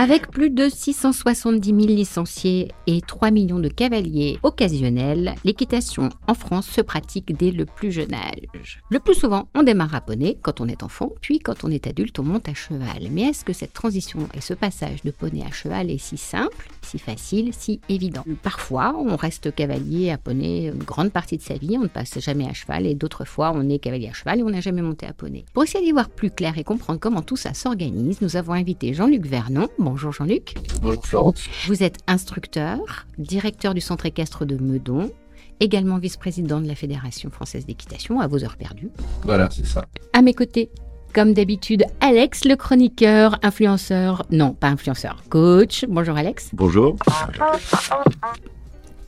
Avec plus de 670 000 licenciés et 3 millions de cavaliers occasionnels, l'équitation en France se pratique dès le plus jeune âge. Le plus souvent, on démarre à poney quand on est enfant, puis quand on est adulte, on monte à cheval. Mais est-ce que cette transition et ce passage de poney à cheval est si simple, si facile, si évident? Parfois, on reste cavalier à poney une grande partie de sa vie, on ne passe jamais à cheval, et d'autres fois, on est cavalier à cheval et on n'a jamais monté à poney. Pour essayer d'y voir plus clair et comprendre comment tout ça s'organise, nous avons invité Jean-Luc Vernon. Bonjour Jean-Luc. Bonjour Florence. Vous êtes instructeur, directeur du centre équestre de Meudon, également vice-président de la Fédération française d'équitation, à vos heures perdues. Voilà, c'est ça. À mes côtés, comme d'habitude, Alex, le chroniqueur, influenceur, non, pas influenceur, coach. Bonjour Alex. Bonjour.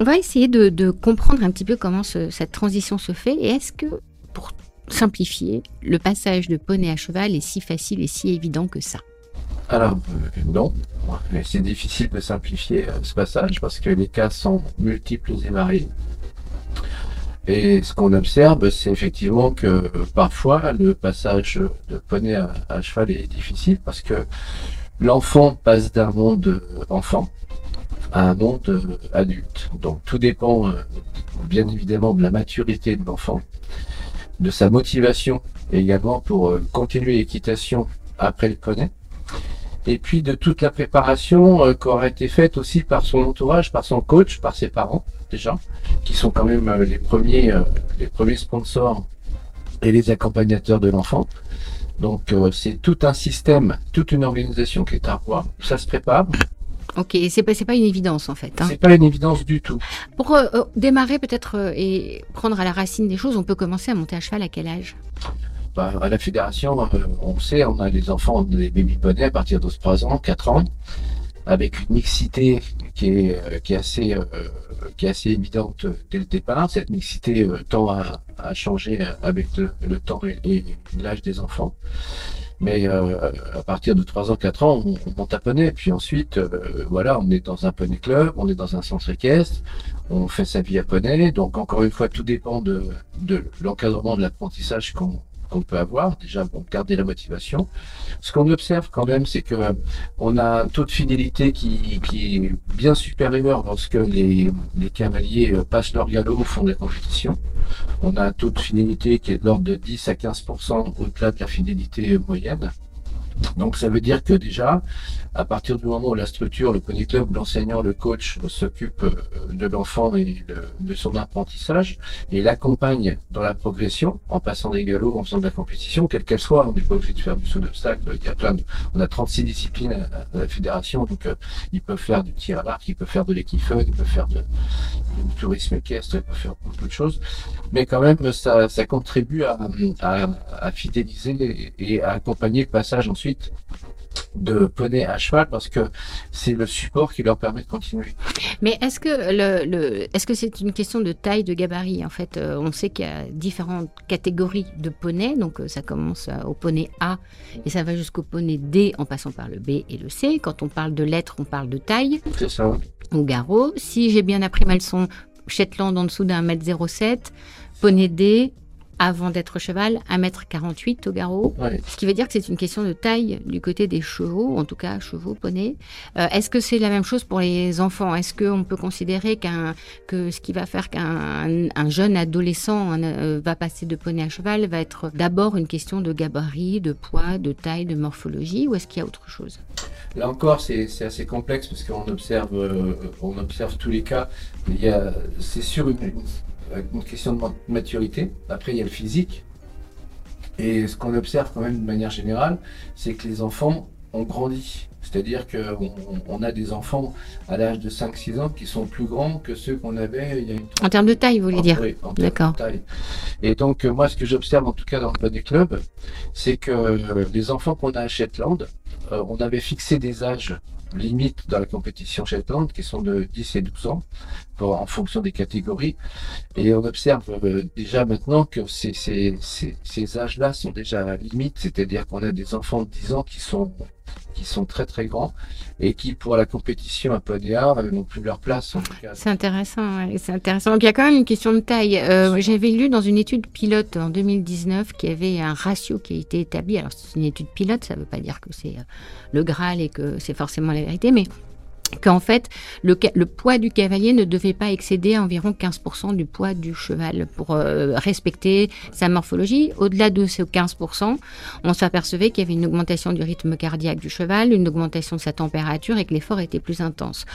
On va essayer de, de comprendre un petit peu comment ce- cette transition se fait et est-ce que, pour simplifier, le passage de poney à cheval est si facile et si évident que ça? Alors, euh, non, c'est difficile de simplifier euh, ce passage parce que les cas sont multiples et variés. Et ce qu'on observe, c'est effectivement que euh, parfois le passage de poney à, cheval est difficile parce que l'enfant passe d'un monde enfant à un monde adulte. Donc tout dépend bien évidemment de la maturité de l'enfant, de sa motivation également pour continuer l'équitation après le poney et puis de toute la préparation euh, qui aura été faite aussi par son entourage, par son coach, par ses parents déjà, qui sont quand même euh, les premiers, euh, les premiers sponsors et les accompagnateurs de l'enfant. Donc euh, c'est tout un système, toute une organisation qui est à revoir. Ça se prépare. Ok, c'est pas, c'est pas une évidence en fait. hein. C'est pas une évidence du tout. Pour euh, euh, démarrer peut-être euh, et prendre à la racine des choses, on peut commencer à monter à cheval à quel âge? Bah, à la fédération, euh, on sait, on a les enfants des baby poneys à partir de 3 ans, 4 ans, avec une mixité qui est, euh, assez, euh, qui est assez évidente dès le départ. Cette mixité tend à, changer avec le, temps et, l'âge des enfants. Mais à partir de 3 ans, 4 ans, on, on monte à poney. Puis ensuite, voilà, on est dans un poney club, on est dans un centre équestre, on fait sa vie à poney. Donc encore une fois, tout dépend de, de l'encadrement de l'apprentissage qu'on qu'on peut avoir, déjà pour garder la motivation. Ce qu'on observe quand même, c'est que euh, on a un taux de fidélité qui, qui est bien supérieur lorsque les, les cavaliers euh, passent leur galop au fond de la compétition. On a un taux de fidélité qui est de l'ordre de 10 à 15% au-delà de la fidélité moyenne. Donc ça veut dire que déjà, à partir du moment où la structure, le poney club, l'enseignant, le coach s'occupe euh, de l'enfant et de son apprentissage et l'accompagne dans la progression en passant des galops, en faisant de la compétition, quelle qu'elle soit. On n'est pas obligé de faire du saut d'obstacle. Il y a plein on a 36 disciplines à, la fédération, donc euh, ils peuvent faire du tir à l'arc, ils peuvent faire de l'équifeuille, ils peuvent faire de, du tourisme équestre, peuvent faire beaucoup de choses. Mais quand même, ça, ça contribue à, à, à fidéliser et, à accompagner le passage ensuite de poney à cheval parce que c'est le support qui leur permet de continuer. Mais est-ce que le, le- est-ce que c'est une question de taille, de gabarit En fait, euh, on sait qu'il y a différentes catégories de poneys. Donc, euh, ça commence au poney A et ça va jusqu'au poney D en passant par le B et le C. Quand on parle de lettres, on parle de taille. C'est ça. Au garrot, si j'ai bien appris ma leçon, Shetland en dessous d'un mètre 07, poney D avant d'être cheval, 1m48 au garrot. Ouais. Ce qui veut dire que c'est une question de taille du côté des chevaux, en tout cas chevaux, poneys. Euh, Est-ce que c'est la même chose pour les enfants? Est-ce qu'on peut considérer qu'un que ce qui va faire qu'un un jeune adolescent un, euh, va passer de poney à cheval va être d'abord une question de gabarit, de poids, de taille, de morphologie, ou est-ce qu'il y a autre chose? Là encore, c'est assez complexe parce qu'on observe, euh, on observe tous les cas. C'est sur une, une- question de ma- maturité. Après, il y a le physique. Et ce qu'on observe quand même de manière générale, c'est que les enfants ont grandi. C'est-à-dire qu'on on a des enfants à l'âge de 5-6 ans qui sont plus grands que ceux qu'on avait il y a une En termes de taille, vous voulez dire oui, en termes D'accord. de taille. Et donc, moi, ce que j'observe, en tout cas dans le Poney Club, c'est que euh, les enfants qu'on a à Shetland, euh, on avait fixé des âges limites dans la compétition Shetland qui sont de 10 et 12 ans pour- en fonction des catégories. Et on observe euh, déjà maintenant que ces, ces, ces, ces âges-là sont déjà à la limite, c'est-à-dire qu'on a des enfants de 10 ans qui sont qui sont très très grands et qui pour la compétition à Podéa n'ont plus leur place. C'est intéressant, c'est intéressant. Donc il y a quand même une question de taille. Euh, j'avais lu dans une étude pilote en 2019 qu'il y avait un ratio qui a été établi. Alors c'est une étude pilote, ça ne veut pas dire que c'est le Graal et que c'est forcément la vérité, mais qu'en fait, le, poids du cavalier ne devait pas excéder environ 15% du poids du cheval pour euh, respecter sa morphologie. Au-delà de ces 15%, on s'apercevait qu'il y avait une augmentation du rythme cardiaque du cheval, une augmentation de sa température et que l'effort était plus intense.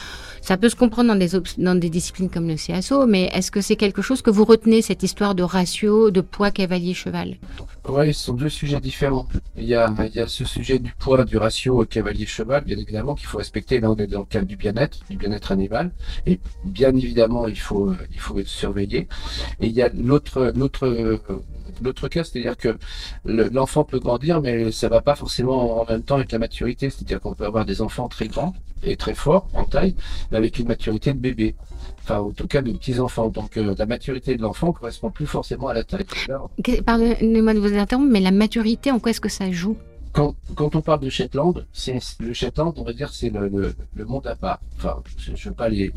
Ça peut se comprendre dans des, disciplines comme le CSO, mais est-ce que c'est quelque chose que vous retenez, cette histoire de ratio de poids cavalier-cheval? Oui, ce sont deux sujets différents. Il y, a, il y a ce sujet du poids, du ratio cavalier-cheval, bien évidemment, qu'il faut respecter. Là, on est dans le cadre du bien-être, du bien-être animal. Et bien évidemment, il faut, il faut être surveillé. Et il y a l'autre, l'autre, l'autre cas, c'est-à-dire que l'enfant peut grandir, mais ça va pas forcément en même temps avec la maturité. C'est-à-dire qu'on peut avoir des enfants très grands et très forts en taille, mais avec une maturité de bébé. Enfin, en tout cas, de petits enfants. Donc, euh, la maturité de l'enfant correspond plus forcément à la taille. Pardonnez-moi de vous interrompre, mais la maturité, en quoi est-ce que ça joue? Quand, on parle de Shetland, c'est le Shetland, on va dire, c'est le, le, monde à part. Enfin, je ne veux pas les,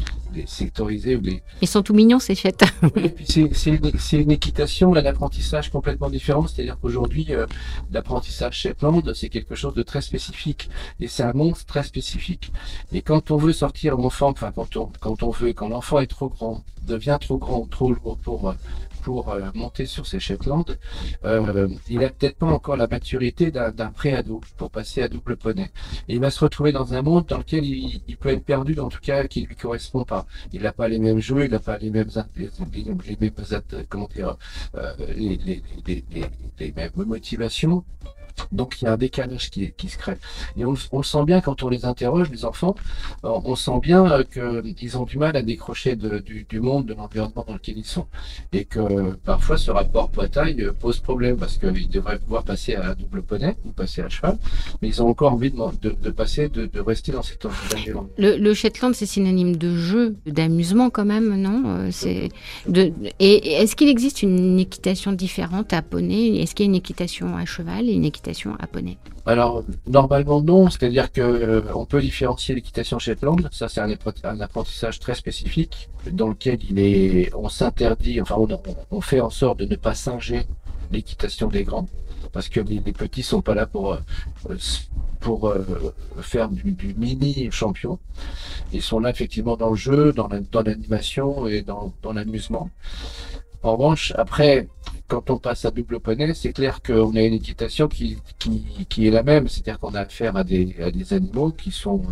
sectoriser ou les. Ils sont tout mignons ces Shetland. oui, puis c'est une, une, équitation, un apprentissage complètement différent. C'est-à-dire qu'aujourd'hui, euh, l'apprentissage Shetland, c'est quelque chose de très spécifique et c'est un monde très spécifique. Et quand on veut sortir l'enfant, enfin quand on quand on veut, quand l'enfant est trop grand, devient trop grand, trop lourd pour pour euh, monter sur ces Shetland, euh, il a peut-être pas encore la maturité d'un pré-ado pour passer à double poney. Il va se retrouver dans un monde dans lequel il, peut être perdu, en tout cas qui lui correspond pas. Il n'a pas les mêmes jeux, il n'a pas les mêmes, les mêmes motivations. Donc il y a un décalage qui, se crée. Et on, le sent bien quand on les interroge, les enfants, euh, on sent bien euh, qu'ils ont du mal à décrocher du, monde, de l'environnement dans lequel ils sont. Et que parfois ce rapport poids-taille euh, pose problème parce qu'ils devraient pouvoir passer à double poney ou passer à cheval, mais ils ont encore envie de, passer, de, rester dans cette environnement. Le, le Shetland, c'est synonyme de jeu, d'amusement quand même, non? De, est-ce qu'il existe une équitation différente à poney? Est-ce qu'il y a une équitation à cheval et une équitation à Alors, normalement non, c'est-à-dire que euh, on peut différencier l'équitation Shetland, ça c'est un, apprentissage très spécifique dans lequel il est, on s'interdit, enfin on, fait en sorte de ne pas singer l'équitation des grands, parce que les, petits sont pas là pour euh, pour euh, faire du, mini champion. Ils sont là effectivement dans le jeu, dans l'animation et dans l'amusement. En revanche, après, quand on passe à double poney, c'est clair qu'on a une équitation qui, qui, qui est la même, c'est-à-dire qu'on a affaire à des, à des animaux qui sont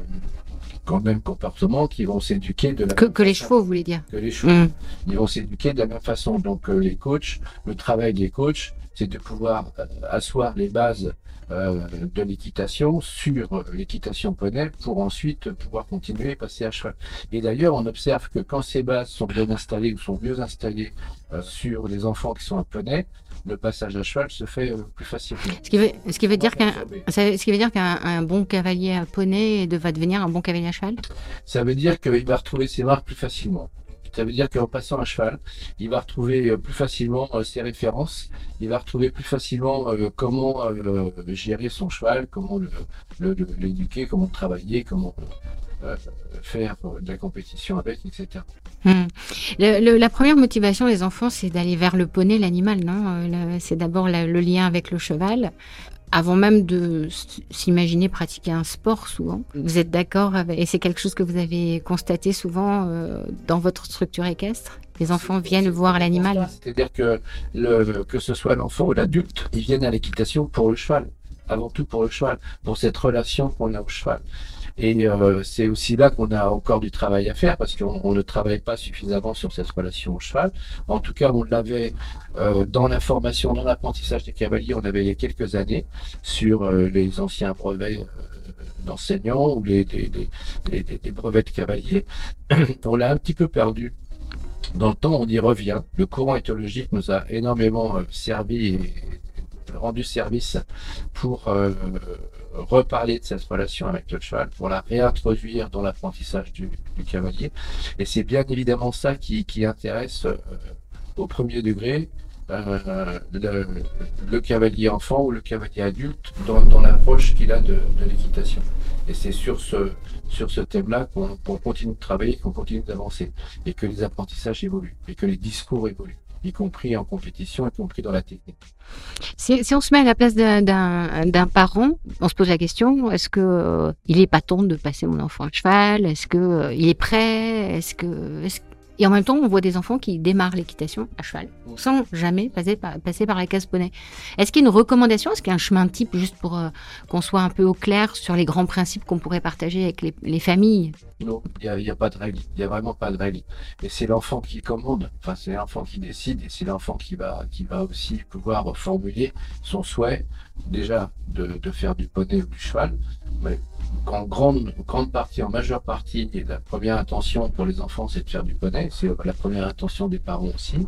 quand même comportement, qui vont s'éduquer de la que, même que les chevaux, vous voulez dire Que les chevaux, mm. ils vont s'éduquer de la même façon. Donc euh, les coachs, le travail des coachs, c'est de pouvoir euh, asseoir les bases de l'équitation sur l'équitation poney pour ensuite pouvoir continuer et passer à cheval. Et d'ailleurs, on observe que quand ces bases sont bien installées ou sont mieux installées euh, sur les enfants qui sont à poney, le passage à cheval se fait euh, plus facilement. Ce qui veut, ce qui veut dire qu'un, ce qui veut dire qu'un bon cavalier à poney va devenir un bon cavalier à cheval. Ça veut dire qu'il va retrouver ses marques plus facilement. Ça veut dire qu'en passant à cheval, il va retrouver euh, plus facilement euh, ses références, il va retrouver plus facilement euh, comment gérer son cheval, comment l'éduquer, comment travailler, comment faire de la compétition avec, etc. Hmm. la première motivation des enfants, c'est d'aller vers le poney, l'animal, non? C'est d'abord le lien avec le cheval avant même de s'imaginer pratiquer un sport souvent. Vous êtes d'accord avec... Et c'est quelque chose que vous avez constaté souvent euh, dans votre structure équestre? Les enfants viennent voir l'animal? C'est-à-dire que le, que ce soit l'enfant ou l'adulte, ils viennent à l'équitation pour le cheval, avant tout pour le cheval, pour cette relation qu'on a au cheval. Et euh, c'est aussi là qu'on a encore du travail à faire parce qu'on ne travaille pas suffisamment sur cette relation au cheval. En tout cas, on l'avait euh, dans la formation, dans l'apprentissage des cavaliers, on avait il y a quelques années sur euh, les anciens brevets d'enseignants ou les, les, brevets de cavaliers. on l'a un petit peu perdu dans le temps, on y revient. Le courant éthologique nous a énormément servi et rendu service pour reparler de cette relation avec le cheval, pour la réintroduire dans l'apprentissage du, cavalier. Et c'est bien évidemment ça qui, intéresse euh, au premier degré euh, le, cavalier enfant ou le cavalier adulte dans, l'approche qu'il a de l'équitation. Et c'est sur ce, sur ce thème-là qu'on continue de travailler, qu'on continue d'avancer, et que les apprentissages évoluent, et que les discours évoluent y compris en compétition, y compris dans la technique. Si, on se met à la place d'un parent, on se pose la question est-ce que euh, il est pas temps de passer mon enfant à cheval? Est-ce que euh, il est prêt? Est-ce que et en même temps, on voit des enfants qui démarrent l'équitation à cheval, sans jamais passer par, passer par la case poney. Est-ce qu'il y a une recommandation? Est-ce qu'il y a un chemin type, juste pour euh, qu'on soit un peu au clair sur les grands principes qu'on pourrait partager avec les, familles? Non, il n'y a, pas de règle. Il n'y a vraiment pas de règle. Et c'est l'enfant qui commande. Enfin, c'est l'enfant qui décide et c'est l'enfant qui va, qui va aussi pouvoir formuler son souhait, déjà, de, de faire du poney ou du cheval. En grande, grande partie, en majeure partie, la première intention pour les enfants, c'est de faire du poney. C'est la première intention des parents aussi.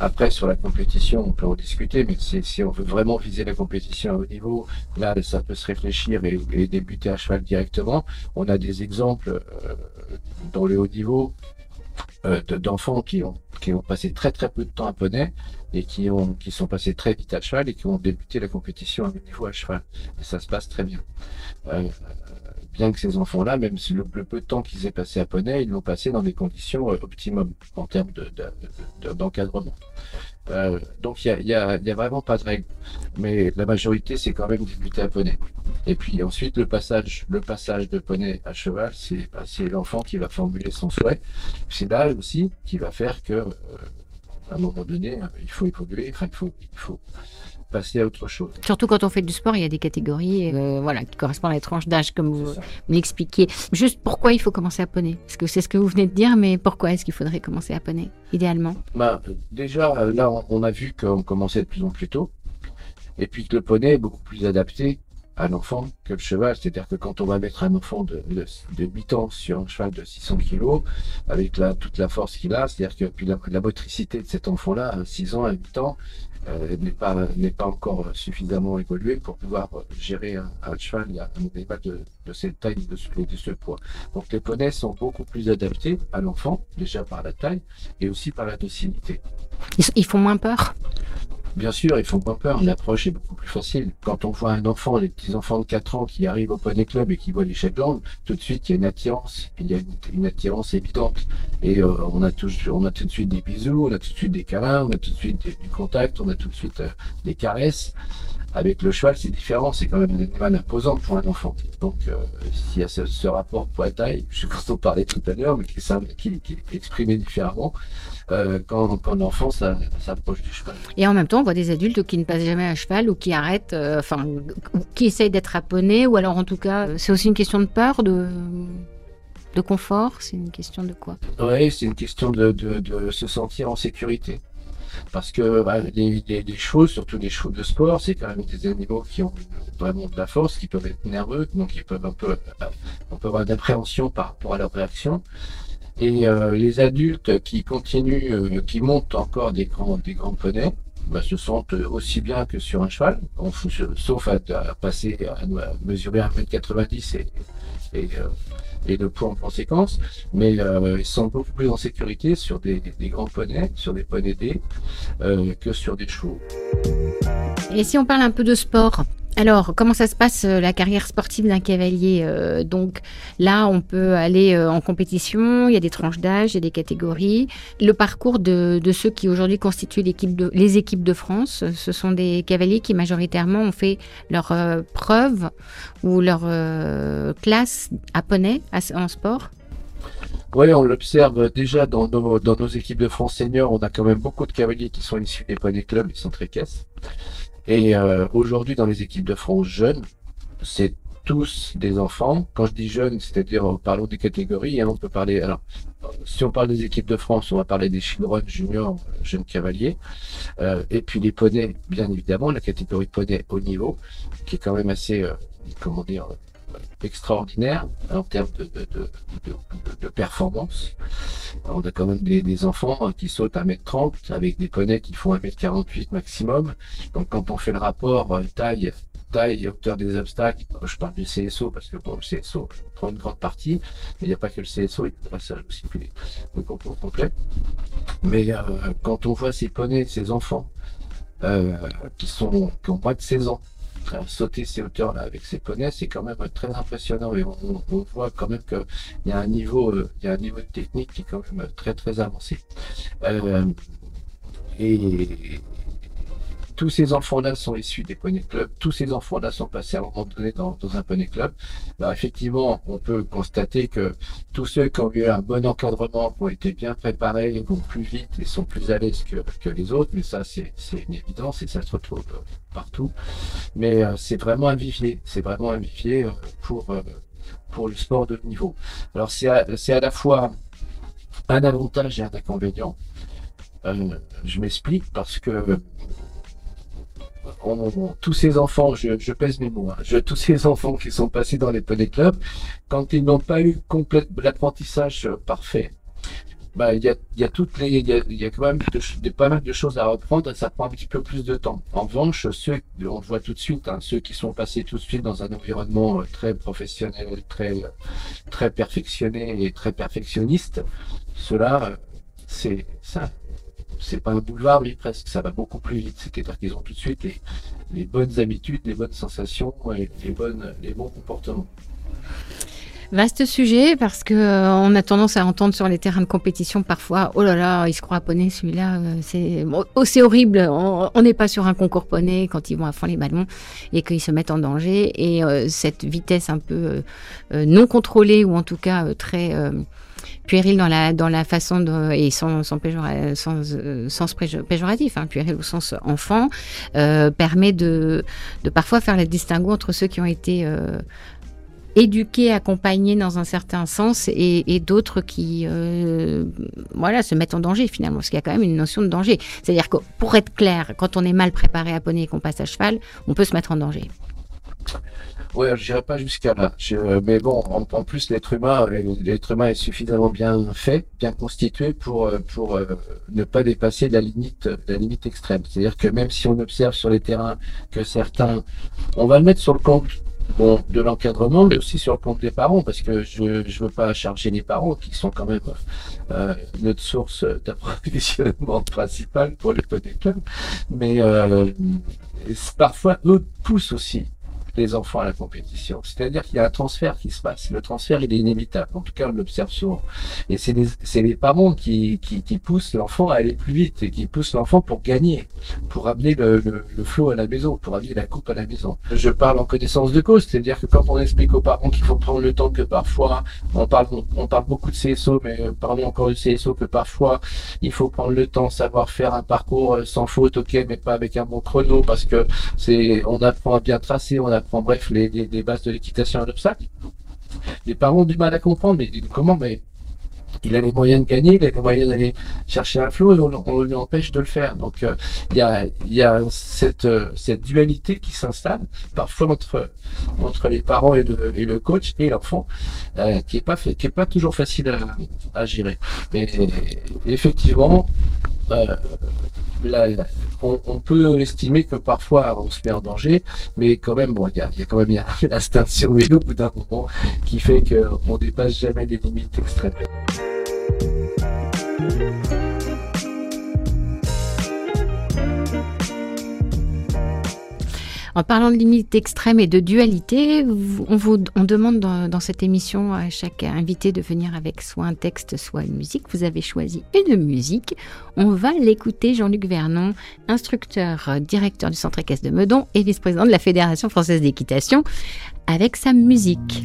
Après, sur la compétition, on peut en discuter, mais si on veut vraiment viser la compétition à haut niveau, là, ça peut se réfléchir et, débuter à cheval directement. On a des exemples euh, dans le haut niveau euh, d'enfants qui ont, qui ont passé très très peu de temps à poney et qui, ont, qui sont passés très vite à cheval et qui ont débuté la compétition à haut niveau à cheval. Et ça se passe très bien. Euh, bien que ces enfants-là, même si le, peu de temps qu'ils aient passé à Poney, ils l'ont passé dans des conditions euh, optimum en termes d'encadrement. De, euh, donc il n'y a, vraiment pas de règle, mais la majorité c'est quand même débuter à poney. Et puis ensuite le passage, le passage de poney à cheval, c'est bah, l'enfant qui va formuler son souhait. C'est là aussi qui va faire que euh, à un moment donné, il faut évoluer, enfin il faut passer à autre chose. Surtout quand on fait du sport, il y a des catégories euh, voilà, qui correspondent à la tranche d'âge, comme vous, l'expliquiez. Juste pourquoi il faut commencer à poney? Parce que c'est ce que vous venez de dire, mais pourquoi est-ce qu'il faudrait commencer à poney, idéalement? Bah, Déjà, là, on a vu qu'on commençait de plus en plus tôt, et puis que le poney est beaucoup plus adapté à l'enfant que le cheval. C'est-à-dire que quand on va mettre un enfant de, de, 8 ans sur un cheval de 600 kg, avec la, toute la force qu'il a, c'est-à-dire que puis la, la, motricité de cet enfant-là, à 6 ans, à 8 ans, euh, n'est pas pas encore suffisamment évolué pour pouvoir gérer un, cheval à un de, de cette taille de ce, de ce poids. Donc les poneys sont beaucoup plus adaptés à l'enfant, déjà par la taille et aussi par la docilité. Ils font moins peur? Bien sûr, ils font pas peur. L'approche est beaucoup plus facile. Quand on voit un enfant, les petits enfants de 4 ans qui arrivent au poney club et qui voient les Shetland, tout de suite, il y a une attirance. Il y a une, attirance évidente. Et euh, on, a tout, on a tout de suite des bisous, on a tout de suite des câlins, on a tout de suite du contact, on a tout de suite euh, des caresses. Avec le cheval, c'est différent. C'est quand même un animal imposant pour un enfant. Donc, euh, s'il y a ce, rapport poids-taille, je sais quand on parlait tout à l'heure, mais qui, qui, qui est exprimé différemment, euh, quand, quand l'enfant s'approche du cheval. Et en même temps, on voit des adultes qui ne passent jamais à cheval ou qui arrêtent, euh, enfin, qui essayent d'être poney, ou alors en tout cas, c'est aussi une question de peur, de, de confort, c'est une question de quoi? Oui, c'est une question de, de, de, se sentir en sécurité. Parce que bah, les, les, les, choses, surtout les chevaux de sport, c'est quand même des animaux qui ont vraiment de la force, qui peuvent être nerveux, donc ils peuvent un peu, on peut avoir d'appréhension par rapport à leur réaction. Et euh, les adultes qui continuent, euh, qui montent encore des grands, des grands poneys, bah, se sentent aussi bien que sur un cheval, sauf à, passer à, mesurer 1m90 et, et, euh, et le poids en conséquence, mais ils sont beaucoup plus en sécurité sur des, des grands poneys, sur des poneys D, que sur des chevaux. Et si on parle un peu de sport, alors, comment ça se passe euh, la carrière sportive d'un cavalier euh, Donc là, on peut aller euh, en compétition, il y a des tranches d'âge, il y a des catégories. Le parcours de, ceux qui aujourd'hui constituent de, les équipes de France, ce sont des cavaliers qui majoritairement ont fait leur preuve ou leur classe à poney en sport oui, on l'observe déjà dans nos, dans nos équipes de France seniors. On a quand même beaucoup de cavaliers qui sont issus des poney clubs, ils sont très caisses. Et euh, aujourd'hui, dans les équipes de France jeunes, c'est tous des enfants. Quand je dis jeunes, c'est-à-dire parlons des catégories, hein, on peut parler. Alors, si on parle des équipes de France, on va parler des chinois juniors, jeunes cavaliers, euh, et puis les poneys, bien évidemment, la catégorie poney haut niveau, qui est quand même assez, euh, comment dire, extraordinaire en termes de, performance. On a quand même des, enfants qui sautent à 1m30 avec des poneys qui font 1m48 maximum. Donc quand on fait le rapport euh, taille, taille et hauteur des obstacles, euh, je parle du CSO parce que bon, le CSO prend une grande partie, mais il n'y a pas que le CSO, il y a le dressage aussi, puis le complet. Mais euh, quand on voit ces poneys, ces enfants, qui sont qui ont moins de 16 ans, sauter ces hauteurs-là avec ses poneys, c'est quand même très impressionnant et on, voit quand même qu'il y a un niveau, euh, il y a un niveau de technique qui est quand même très très avancé. Euh, et, tous ces enfants-là sont issus des poney clubs. Tous ces enfants-là sont passés à un moment donné dans, un poney club. Alors effectivement, on peut constater que tous ceux qui ont eu un bon encadrement, qui ont été bien préparés, vont plus vite et sont plus à l'aise que, les autres. Mais ça, c'est une évidence et ça se retrouve euh, partout. Mais euh, c'est vraiment un vivier. C'est vraiment un vivier euh, pour, pour le sport de niveau. Alors c'est à, à la fois un avantage et un inconvénient. je m'explique parce que tous ces enfants, je, pèse mes mots, hein, tous ces enfants qui sont passés dans les poney clubs, quand ils n'ont pas eu l'apprentissage parfait, bah, il y a, toutes les, il y a, quand même pas mal de choses à reprendre et ça prend un petit peu plus de temps. En revanche, ceux, on voit tout de suite, hein, ceux qui sont passés tout de suite dans un environnement euh, très professionnel, très, très perfectionné et très perfectionniste, cela, euh, c'est ça c'est pas un boulevard, mais presque, ça va beaucoup plus vite. C'est-à-dire qu'ils ont tout de suite les, bonnes habitudes, les bonnes sensations les, bons comportements. Vaste sujet parce que euh, on a tendance à entendre sur les terrains de compétition parfois oh là là il se croit poney celui-là euh, c'est oh, c'est horrible on n'est pas sur un concours poney quand ils vont à fond les ballons et qu'ils se mettent en danger et euh, cette vitesse un peu non contrôlée ou en tout cas très puéril dans la, dans la façon et sans, sans, sans sens péjoratif, hein, puéril au sens enfant, euh, permet de, de parfois faire la distinguo entre ceux qui ont été euh, éduqués, accompagnés dans un certain sens et, d'autres qui euh, voilà, se mettent en danger finalement, parce qu'il y a quand même une notion de danger. C'est-à-dire que pour être clair, quand on est mal préparé à poney et qu'on passe à cheval, on peut se mettre en danger. Ouais, je n'irai pas jusqu'à là. mais bon, en, plus, l'être humain, l'être humain est suffisamment bien fait, bien constitué pour euh, pour euh, ne pas dépasser la limite, la limite extrême. C'est-à-dire que même si on observe sur les terrains que certains, on va le mettre sur le compte bon, de l'encadrement, mais aussi sur le compte des parents, parce que je ne veux pas charger les parents, qui sont quand même euh, notre source d'approvisionnement principale pour les petits clubs, mais euh, parfois eux poussent aussi les enfants à la compétition. C'est-à-dire qu'il y a un transfert qui se passe. Le transfert, il est inévitable. En tout cas, on l'observe souvent. Et c'est les, les parents qui, qui, qui poussent l'enfant à aller plus vite et qui poussent l'enfant pour gagner, pour amener le, le, le, flot à la maison, pour amener la coupe à la maison. Je parle en connaissance de cause. C'est-à-dire que quand on explique aux parents qu'il faut prendre le temps que parfois, on parle, on parle beaucoup de CSO, mais euh, parlons encore de CSO que parfois, il faut prendre le temps, savoir faire un parcours euh, sans faute, ok, mais pas avec un bon chrono parce que c'est, on apprend à bien tracer, on apprend en bref les, bases de l'équitation à l'obstacle. Les parents ont du mal à comprendre, mais comment mais il a les moyens de gagner, il a les moyens d'aller chercher un flot et on, lui empêche de le faire. Donc euh, il y a, cette, euh, cette dualité qui s'installe parfois entre, entre les parents et le, coach et l'enfant, euh, qui est pas pas toujours facile à, à gérer. Mais effectivement, on, peut estimer que parfois on se met en danger, mais quand même, il y a, quand même l'instinct de survie au bout d'un moment qui fait qu'on dépasse jamais les limites extrêmes. En parlant de limites extrêmes et de dualité, on, vous, demande dans, cette émission à chaque invité de venir avec soit un texte, soit une musique. Vous avez choisi une musique. On va l'écouter. Jean-Luc Vernon, instructeur, directeur du Centre équestre de Meudon et vice-président de la Fédération française d'équitation, avec sa musique.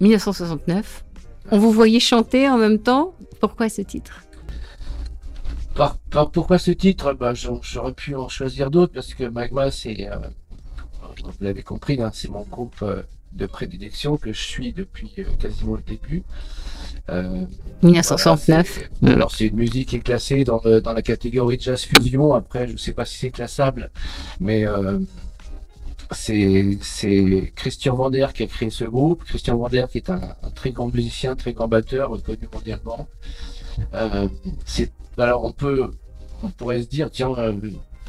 1969. On vous voyait chanter en même temps. Pourquoi ce titre? Par- par- pourquoi ce titre? Bah, j'en- J'aurais pu en choisir d'autres parce que Magma, c'est, euh, vous l'avez compris, hein, c'est mon groupe euh, de prédilection que je suis depuis euh, quasiment le début. Euh, 1969. Voilà, c'est- alors c'est une musique qui est classée dans, dans la catégorie jazz fusion. Après, je sais pas si c'est classable, mais c'est Christian Vander qui a créé ce groupe. Christian Vander qui est un, très grand musicien, très grand batteur, reconnu mondialement. Euh, alors on peut on pourrait se dire tiens euh,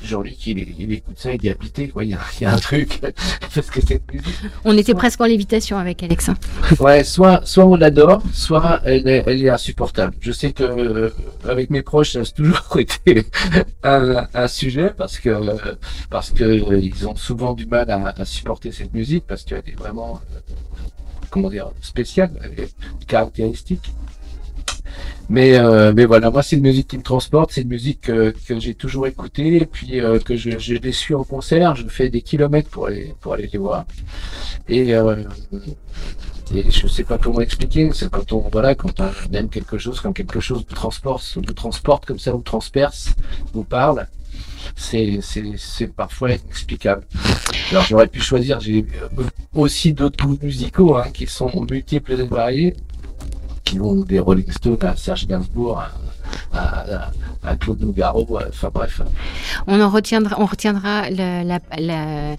Jean-Luc il, est- il écoute ça il est habité quoi il y a, il y a un truc parce que cette musique On était presque en lévitation avec Alexa. Ouais, soit, soit on l'adore, soit elle est, elle est insupportable. Je sais que euh, avec mes proches, ça a toujours été un, un sujet parce que parce que euh, ils ont souvent du mal à, à supporter cette musique parce qu'elle est vraiment euh, comment dire spéciale, elle est caractéristique. Mais euh, mais voilà, moi c'est une musique qui me transporte, c'est une musique que, que j'ai toujours écoutée puis euh, que je, je les suis en concert, je fais des kilomètres pour aller pour aller les voir. Et euh, et je sais pas comment expliquer, c'est quand on voilà, quand on aime quelque chose, quand quelque chose vous transporte, vous transporte comme ça, vous transperce, vous parle, c'est c'est c'est parfois inexplicable. Alors j'aurais pu choisir, j'ai euh, aussi d'autres goûts musicaux hein, qui sont multiples et variés, qui vont des Rolling Stones à Serge Gainsbourg, à, à, à- à Claude Nougaro, enfin bref. On en retiendra, on retiendra la- la- la-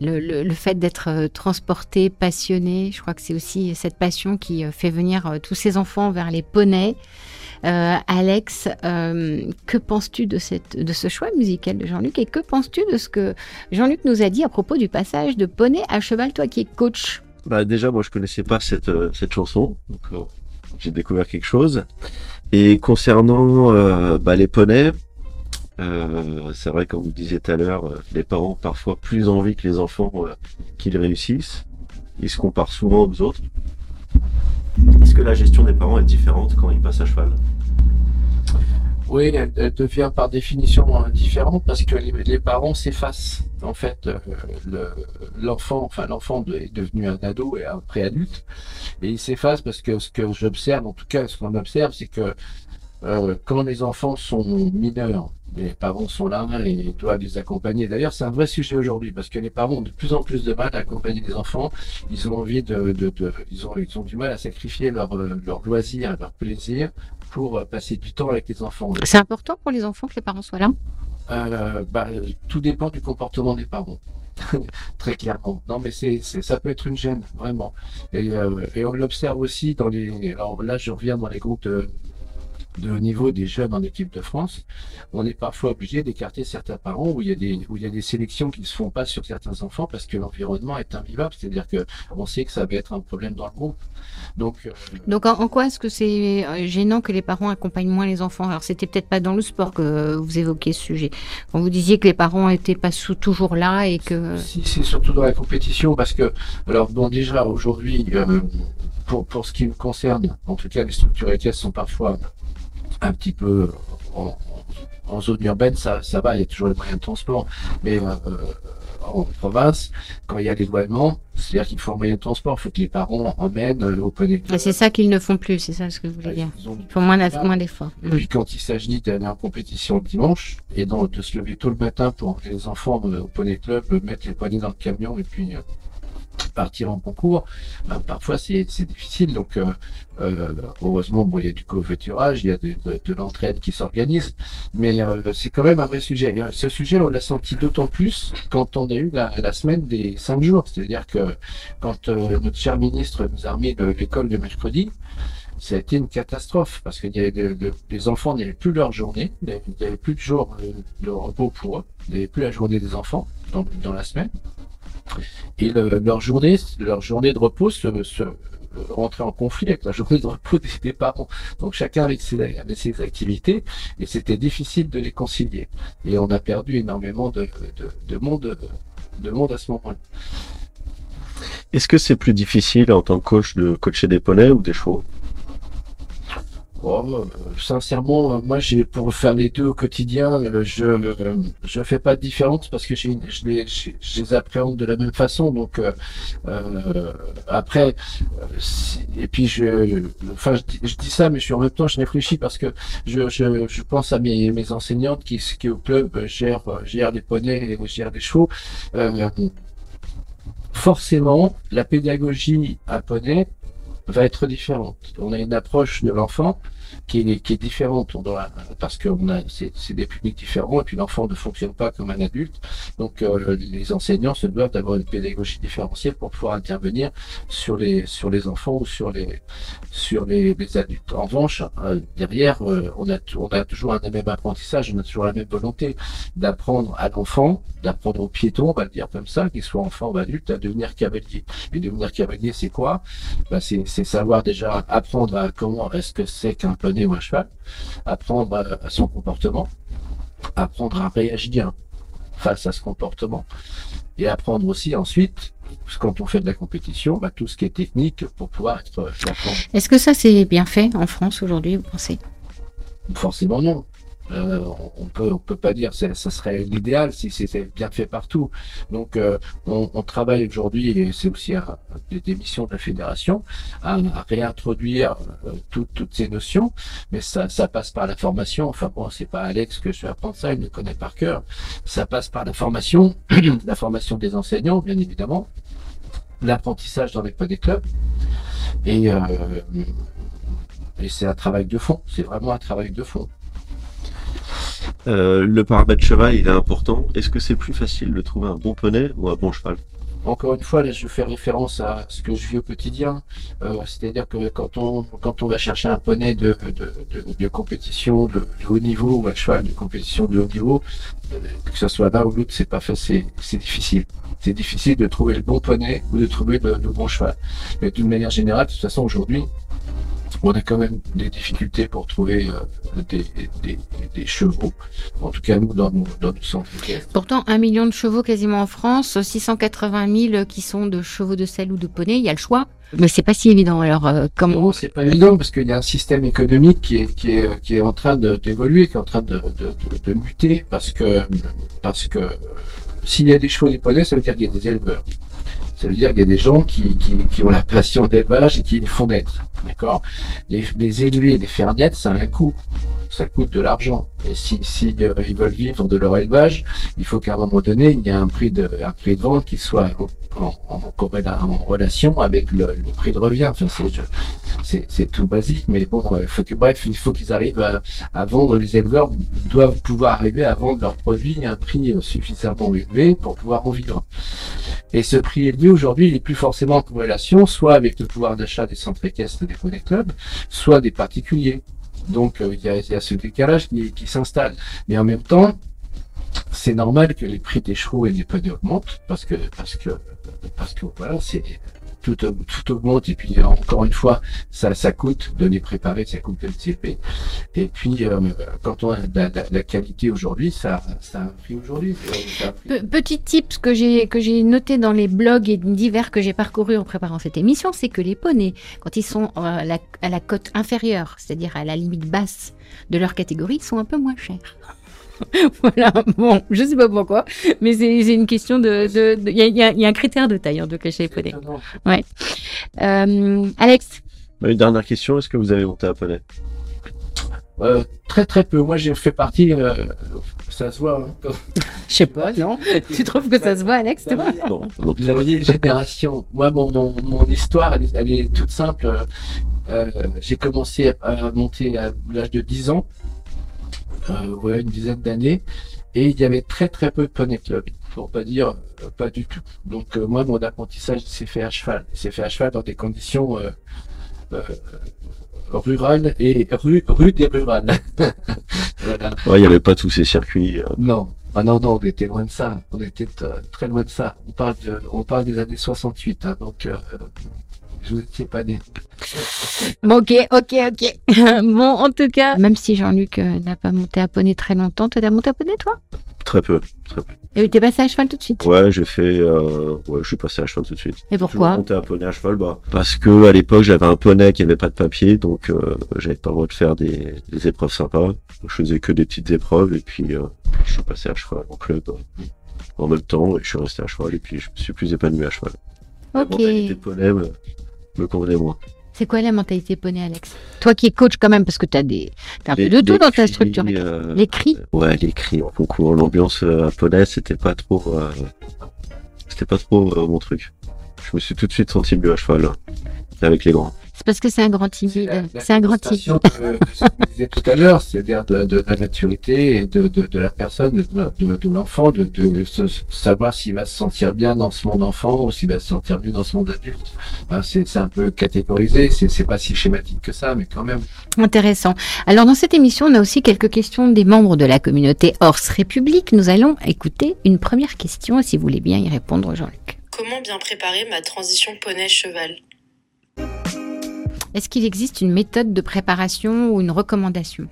le, le- le fait d'être euh, transporté, passionné. Je crois que c'est aussi cette passion qui euh, fait venir euh, tous ces enfants vers les poneys. Euh, Alex, euh, que penses-tu de, cette, de ce choix musical de Jean-Luc et que penses-tu de ce que Jean-Luc nous a dit à propos du passage de poney à cheval, toi qui es coach? Bah déjà, moi je connaissais pas cette euh, cette chanson, donc euh, j'ai découvert quelque chose. Et concernant euh, bah, les poneys, euh, c'est vrai comme vous disiez tout à l'heure, euh, les parents ont parfois plus envie que les enfants qu'ils réussissent. Ils se comparent souvent aux autres. Est-ce que la gestion des parents est différente quand ils passent à cheval? Oui, elle, devient par définition euh, différente parce que les, parents s'effacent. En fait, euh, le- l'enfant, enfin l'enfant est devenu un ado et un préadulte, et il s'efface parce que ce que j'observe, en tout cas, ce qu'on observe, c'est que euh, quand les enfants sont mineurs, les parents sont là et doivent les accompagner. D'ailleurs, c'est un vrai sujet aujourd'hui parce que les parents ont de plus en plus de mal à accompagner les enfants. Ils ont envie de, de, ils ont, du mal à sacrifier leur, leur loisir, leur plaisir pour euh, passer du temps avec les enfants. C'est important pour les enfants que les parents soient là Euh, bah, tout dépend du comportement des parents. Très clairement. Non, mais c'est, c'est, ça peut être une gêne, vraiment. Et, euh, et on l'observe aussi dans les. Alors là, je reviens dans les groupes de, de haut niveau des jeunes en équipe de France. On est parfois obligé d'écarter certains parents où il y a des, où il y a des sélections qui ne se font pas sur certains enfants parce que l'environnement est invivable. C'est-à-dire que on sait que ça va être un problème dans le groupe. Donc, euh, Donc en, en quoi est-ce que c'est euh, gênant que les parents accompagnent moins les enfants? Alors c'était peut-être pas dans le sport que vous évoquiez ce sujet. Quand vous disiez que les parents étaient pas sous, toujours là et que Si, c'est surtout dans la compétition parce que, alors, bon, déjà, aujourd'hui, euh, pour, pour ce qui me concerne, en tout cas, les structures équestres sont parfois un petit peu en, en zone urbaine, ça, ça va, il y a toujours les moyens de transport, mais euh, en province, quand il y a l'éloignement, c'est-à-dire qu'il faut un moyen de transport, il faut que les parents emmènent euh, au poney. Ah, c'est ça qu'ils ne font plus, c'est ça ce que je voulais dire. Ils ont- Ils font moins d'eff- moins d'efforts. et puis quand il s'agit d'aller en compétition le dimanche, et donc de se lever tôt le matin pour emmener les enfants euh, au poney club, euh, mettre les poignets dans le camion et puis euh, partir en concours, ben, parfois c'est difficile. Donc euh, euh, heureusement, bon, il y a du covoiturage, il y a de, de, de l'entraide qui s'organise, mais euh, c'est quand même un vrai sujet. Et, ce sujet, on l'a senti d'autant plus quand on a eu la, semaine des cinq jours. C'est-à-dire que quand notre cher ministre nous a remis le- l'école le mercredi, ça a été une catastrophe parce que les enfants n'avaient plus leur journée, il n'y avait plus de jour de repos pour eux, il n'y avait plus la journée des enfants dans la semaine. Et leur journée, leur journée de repos se, se rentrait en conflit avec la journée de repos des, parents. Donc chacun avec ses, activités et c'était difficile de les concilier. Et on a perdu énormément de, de, de monde, de monde à ce moment-là. Est-ce que c'est plus difficile en tant que coach de coacher des poneys ou des chevaux? Oh, euh, sincèrement, euh, moi, j'ai pour faire les deux au quotidien, euh, je je fais pas de différence parce que j'ai je les je, les appréhende de la même façon. Donc après, et puis je, enfin, je, dis ça, mais je suis en même temps, je réfléchis parce que je je, je pense à mes mes enseignantes qui qui au club gèrent gèrent des poneys et gèrent des chevaux. forcément, la pédagogie à poney va être différente. On a une approche de l'enfant qui est, qui différente on doit, parce que a c'est des publics différents et puis l'enfant ne fonctionne pas comme un adulte. Donc euh, les enseignants se doivent d'avoir une pédagogie différenciée pour pouvoir intervenir sur les sur les enfants ou sur les sur les, les adultes. En revanche, euh, derrière, euh, on a on a toujours un même apprentissage, on a toujours la même volonté d'apprendre à l'enfant, d'apprendre au piéton, on va le dire comme ça, qu'il soit enfant ou adulte, à devenir cavalier. Et devenir cavalier, c'est quoi? Ben, c'est savoir déjà apprendre à comment est-ce que c'est qu'un poney ou un cheval, apprendre à, son comportement, apprendre à réagir face à ce comportement, et apprendre aussi ensuite, quand on fait de la compétition, bah, tout ce qui est technique pour pouvoir être Est-ce que ça c'est bien fait en France aujourd'hui, vous pensez? Forcément non. Euh, on peut peut pas dire ça serait l'idéal si c'était bien fait partout. Donc euh, on, travaille aujourd'hui et c'est aussi des, missions de la fédération à, réintroduire euh, toutes ces notions, mais ça passe par la formation. Enfin bon, c'est pas Alex que je vais apprendre ça, il le connaît par cœur. Ça passe par la formation, la formation des enseignants bien évidemment, l'apprentissage dans les des clubs et c'est un travail de fond. C'est vraiment un travail de fond. Euh, le paramètre cheval, il est important. Est-ce que c'est plus facile de trouver un bon poney ou un bon cheval? Encore une fois, là, je fais référence à ce que je vis au quotidien. Euh, c'est-à-dire que quand on quand on va chercher un poney de, de, compétition de, haut niveau ou un cheval de compétition de haut niveau, euh, que ce soit l'un ou l'autre, c'est pas facile, c'est difficile. C'est difficile de trouver le bon poney ou de trouver le bon cheval. Mais d'une manière générale, de toute façon, aujourd'hui, on a quand même des difficultés pour trouver euh, des, chevaux. En tout cas, nous, dans nos, dans centres. Pourtant, un million de chevaux quasiment en France, 680 000 qui sont de chevaux de selle ou de poney, il y a le choix. Mais c'est pas si évident. Alors, euh, comment Non, c'est pas évident parce qu'il y a un système économique qui est qui est qui est en train d'évoluer, qui est en train de, de, muter parce que parce que s'il y a des chevaux et des poneys, ça veut dire qu'il y a des éleveurs. Ça veut dire qu'il y a des gens qui, qui, qui ont la passion d'élevage et qui les font naître. D'accord? Les, les élever les faire naître, ça a un coût. Ça coûte de l'argent. Et si, euh, ils veulent vivre de leur élevage, il faut qu'à un moment donné, il y ait un prix de, un prix de vente qui soit en, en, en relation avec le, le, prix de revient. Enfin, c'est tout basique, mais bon, il faut que, bref, il faut qu'ils arrivent à, à, vendre. Les éleveurs doivent pouvoir arriver à vendre leurs produits à un prix suffisamment élevé pour pouvoir en vivre. Et ce prix élevé aujourd'hui, il n'est plus forcément en corrélation, soit avec le pouvoir d'achat des centres équestres des clubs, soit des particuliers. Donc euh, il y, a, ce décalage qui, s'installe. Mais en même temps, c'est normal que les prix des chevaux et des poneys augmentent parce que parce que parce que voilà, c'est tout, tout augmente et puis encore une fois ça, ça coûte de les préparer, ça coûte les élever. Et puis euh, quand on a la, la, qualité aujourd'hui, ça, ça a un prix aujourd'hui. Petit tip que j'ai que j'ai noté dans les blogs et divers que j'ai parcourus en préparant cette émission, c'est que les poneys, quand ils sont à la, à la cote inférieure, c'est-à-dire à la limite basse de leur catégorie, sont un peu moins chers. voilà, bon, je sais pas pourquoi, mais c'est une question de. Il y, a, y, a, un critère de taille en tout cas chez les Ouais. Euh, Alex? Bah, Une dernière question est-ce que vous avez monté un poney? Euh, Très très peu. Moi j'ai fait partie. Euh, ça se voit. Hein, je sais pas, non? Tu trouves que ça se voit, Alex non, Vous avez génération. Moi, mon, mon, mon histoire, elle est, elle est, toute simple. Euh, j'ai commencé à monter à l'âge de 10 ans euh, ouais, une dizaine d'années, et il y avait très très peu de poney club, pour pas dire euh, pas du tout. Donc euh, moi, mon apprentissage s'est fait à cheval. s'est fait à cheval dans des conditions rural et rue, rue des rurales. voilà. Ouais, il n'y avait pas tous ces circuits. euh. Non, ah non, non, on était loin de ça. On était euh, très loin de ça. On parle, de, on parle des années 68, hein, donc euh, je vous étiez pas né. Bon, ok, ok, ok. bon, en tout cas, même si Jean-Luc euh, n'a pas monté à poney très longtemps, toi, t'as monté à poney, toi? Très peu, très peu. Et t'es passé à cheval tout de suite? Ouais, j'ai fait. Euh... Ouais, je suis passé à cheval tout de suite. Et pourquoi? Monté à poney à cheval, bah, parce que à l'époque j'avais un poney qui avait pas de papier, donc euh, j'avais pas le droit de faire des, des épreuves sympas. Donc, je faisais que des petites épreuves et puis euh, je suis passé à cheval en club en même temps et je suis resté à cheval et puis je me suis plus épanoui à cheval. La Ok. mentalité de poney me, convenait moins. C'est quoi la mentalité poney, Alex? Toi qui es coach quand même, parce que t'as des... t'as un peu de tout dans ta structure. euh, Les cris? Ouais, les cris en concours, l'ambiance euh, à poney, c'était pas trop, euh, c'était pas trop euh, mon truc. Je me suis tout de suite senti mieux à cheval hein, avec les grands. C'est parce que c'est un grand timide. C'est un grand timide. De, de ce qu'on disait tout à l'heure, c'est-à-dire de, de la maturité et de, de, de la personne, de, de, de l'enfant, de, de se- savoir s'il va se sentir bien dans ce monde enfant ou s'il va se sentir mieux dans ce monde adulte. Hein, c'est un peu catégorisé, c'est c'est pas si schématique que ça, mais quand même. Intéressant. Alors dans cette émission, on a aussi quelques questions des membres de la communauté Horse République. Nous allons écouter une première question, si vous voulez bien y répondre, Jean-Luc. Comment bien préparer ma transition poney-cheval Est-ce qu'il existe une méthode de préparation ou une recommandation?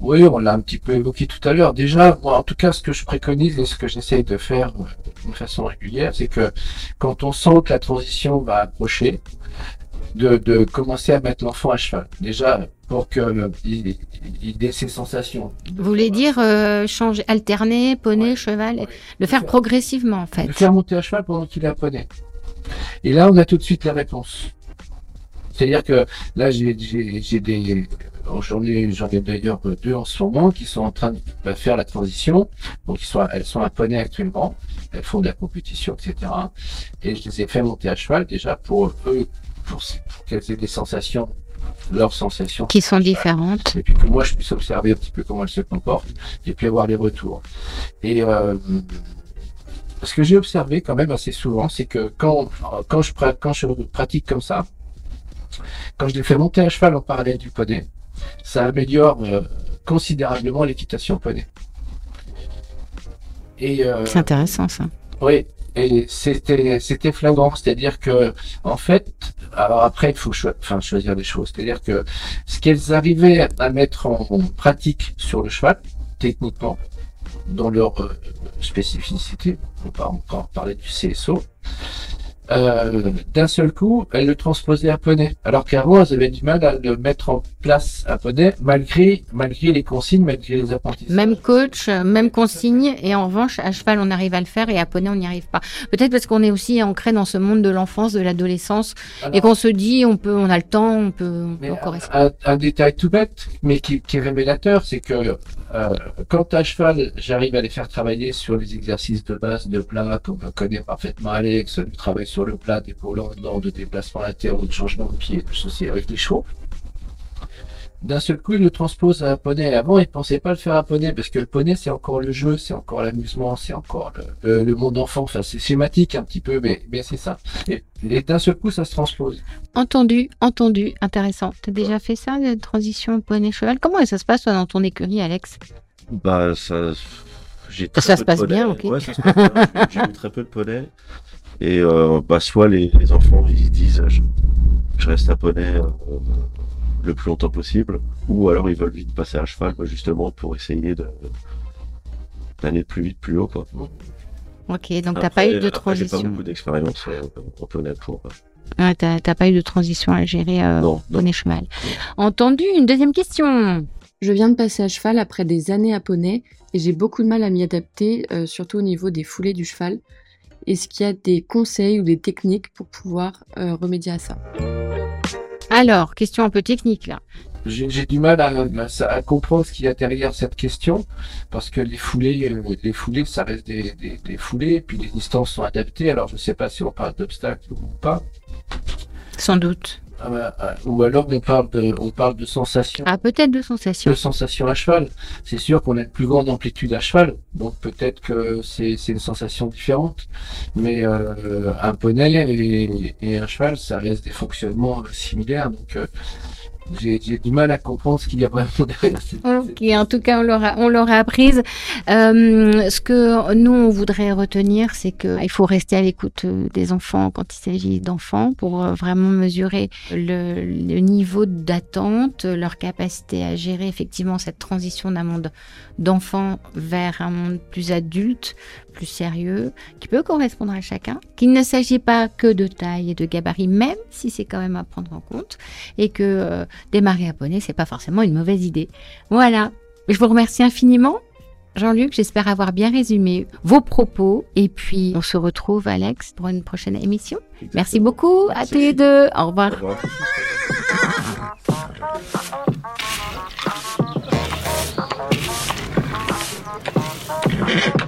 Oui, on l'a un petit peu évoqué tout à l'heure. Déjà, moi, en tout cas, ce que je préconise et ce que j'essaye de faire euh, d'une façon régulière, c'est que quand on sent que la transition va approcher, de, de commencer à mettre l'enfant à cheval. Déjà, pour qu'il il, il ait ses sensations. Vous voulez dire euh, changer, alterner, poney, Ouais. cheval, Ouais. le faire progressivement en fait. Le faire monter à cheval pendant qu'il est à poney. Et là, on a tout de suite les réponses. C'est-à-dire que là, j'ai des... J'en ai, j'en ai d'ailleurs deux en ce moment qui sont en train de faire la transition. Donc, ils sont, elles sont à poney actuellement. Elles font de la compétition, etc. Et je les ai fait monter à cheval déjà pour eux, pour, pour qu'elles aient des sensations, leurs sensations. Qui sont différentes. Et puis que moi, je puisse observer un petit peu comment elles se comportent et puis avoir les retours. Et euh, ce que j'ai observé quand même assez souvent, c'est que quand, quand, je, pra- quand je pratique comme ça, quand je les fais monter à cheval en parallèle du poney, ça améliore euh, considérablement l'équitation poney. Et euh, C'est intéressant ça. oui, et c'était c'était flagrant, c'est-à-dire que en fait, alors après il faut enfin choisir des choses, c'est-à-dire que ce qu'elles arrivaient à mettre en, en pratique sur le cheval, techniquement, dans leur euh, spécificité, on va encore parler du CSO, euh, d'un seul coup, elles le transposaient à poney, alors qu'avant elles avaient du mal à le mettre en place à poney, malgré malgré les consignes, malgré les apprentissages. Même coach, même consigne, et en revanche, à cheval, on arrive à le faire et à poney, on n'y arrive pas. Peut-être parce qu'on est aussi ancré dans ce monde de l'enfance, de l'adolescence, et qu'on se dit, on peut, on a le temps, on peut, on peut encore un, un détail tout bête, mais qui, qui est révélateur, c'est que euh, quand à cheval, j'arrive à les faire travailler sur les exercices de base de plat, comme connaît parfaitement Alex, du travail sur le plat, d'épaule en dehors, de déplacement latéraux, de changement de pied, tout ceci avec les chevaux. D'un seul coup, il le transpose à un poney. Avant, il pensait pas le faire à poney, parce que le poney, c'est encore le jeu, c'est encore l'amusement, c'est encore le, le- le monde enfant. Enfin, c'est schématique un petit peu, mais, mais c'est ça. Et, et d'un seul coup, ça se transpose. Entendu, entendu, intéressant. T'as déjà fait ça, de transition poney-cheval Comment ça se passe, toi, dans ton écurie, Alex? Bah ça, j'ai Ça très se peu de passe poney. bien, ok. Ouais, ça se passe bien. J'ai j'ai eu très peu de poney. Et euh, bah soit les, les enfants ils disent je, je reste à poney euh, le plus longtemps possible, ou alors ils veulent vite passer à cheval bah, justement pour essayer d'aller plus vite plus haut quoi. Ok, donc t'as pas eu de après, J'ai pas transition. beaucoup d'expérience euh, en poney pour. Ouais, t'as t'as pas eu de transition à gérer euh, non, non. poney-cheval. Entendu, une deuxième question. Je viens de passer à cheval après des années à poney et j'ai beaucoup de mal à m'y adapter, euh, surtout au niveau des foulées du cheval. Est-ce qu'il y a des conseils ou des techniques pour pouvoir euh, remédier à ça? Alors, question un peu technique là. J'ai du mal à, à- à comprendre ce qu'il y a derrière cette question, parce que les foulées, euh, les foulées, ça reste des, des, des foulées, puis les distances sont adaptées. Alors je sais pas si on parle d'obstacles ou pas, Sans doute. Ah bah, ah, ou alors on parle de, on parle de sensations, Ah, peut-être de sensations. de sensations à cheval. C'est sûr qu'on a une plus grande amplitude à cheval, donc peut-être que c'est c'est une sensation différente. Mais euh, un poney et, et un cheval, ça reste des fonctionnements euh, similaires, donc. J'ai du mal à comprendre ce qu'il y a vraiment derrière. Ok, en tout cas, on l'aura, on l'aura apprise. Euh, ce que nous, on voudrait retenir, c'est qu'il faut rester à l'écoute euh, des enfants quand il s'agit d'enfants pour euh, vraiment mesurer le, le niveau d'attente, leur capacité à gérer effectivement cette transition d'un monde d'enfants vers un monde plus adulte, plus sérieux, qui peut correspondre à chacun, qu'il ne s'agit pas que de taille et de gabarit, même si c'est quand même à prendre en compte, et que euh, démarrer à poney, c'est pas forcément une mauvaise idée. Voilà. Je vous remercie infiniment. Jean-Luc, j'espère avoir bien résumé vos propos. Et puis, on se retrouve, Alex, pour une prochaine émission. Merci beaucoup à tous les deux. Au revoir. Au revoir. Thank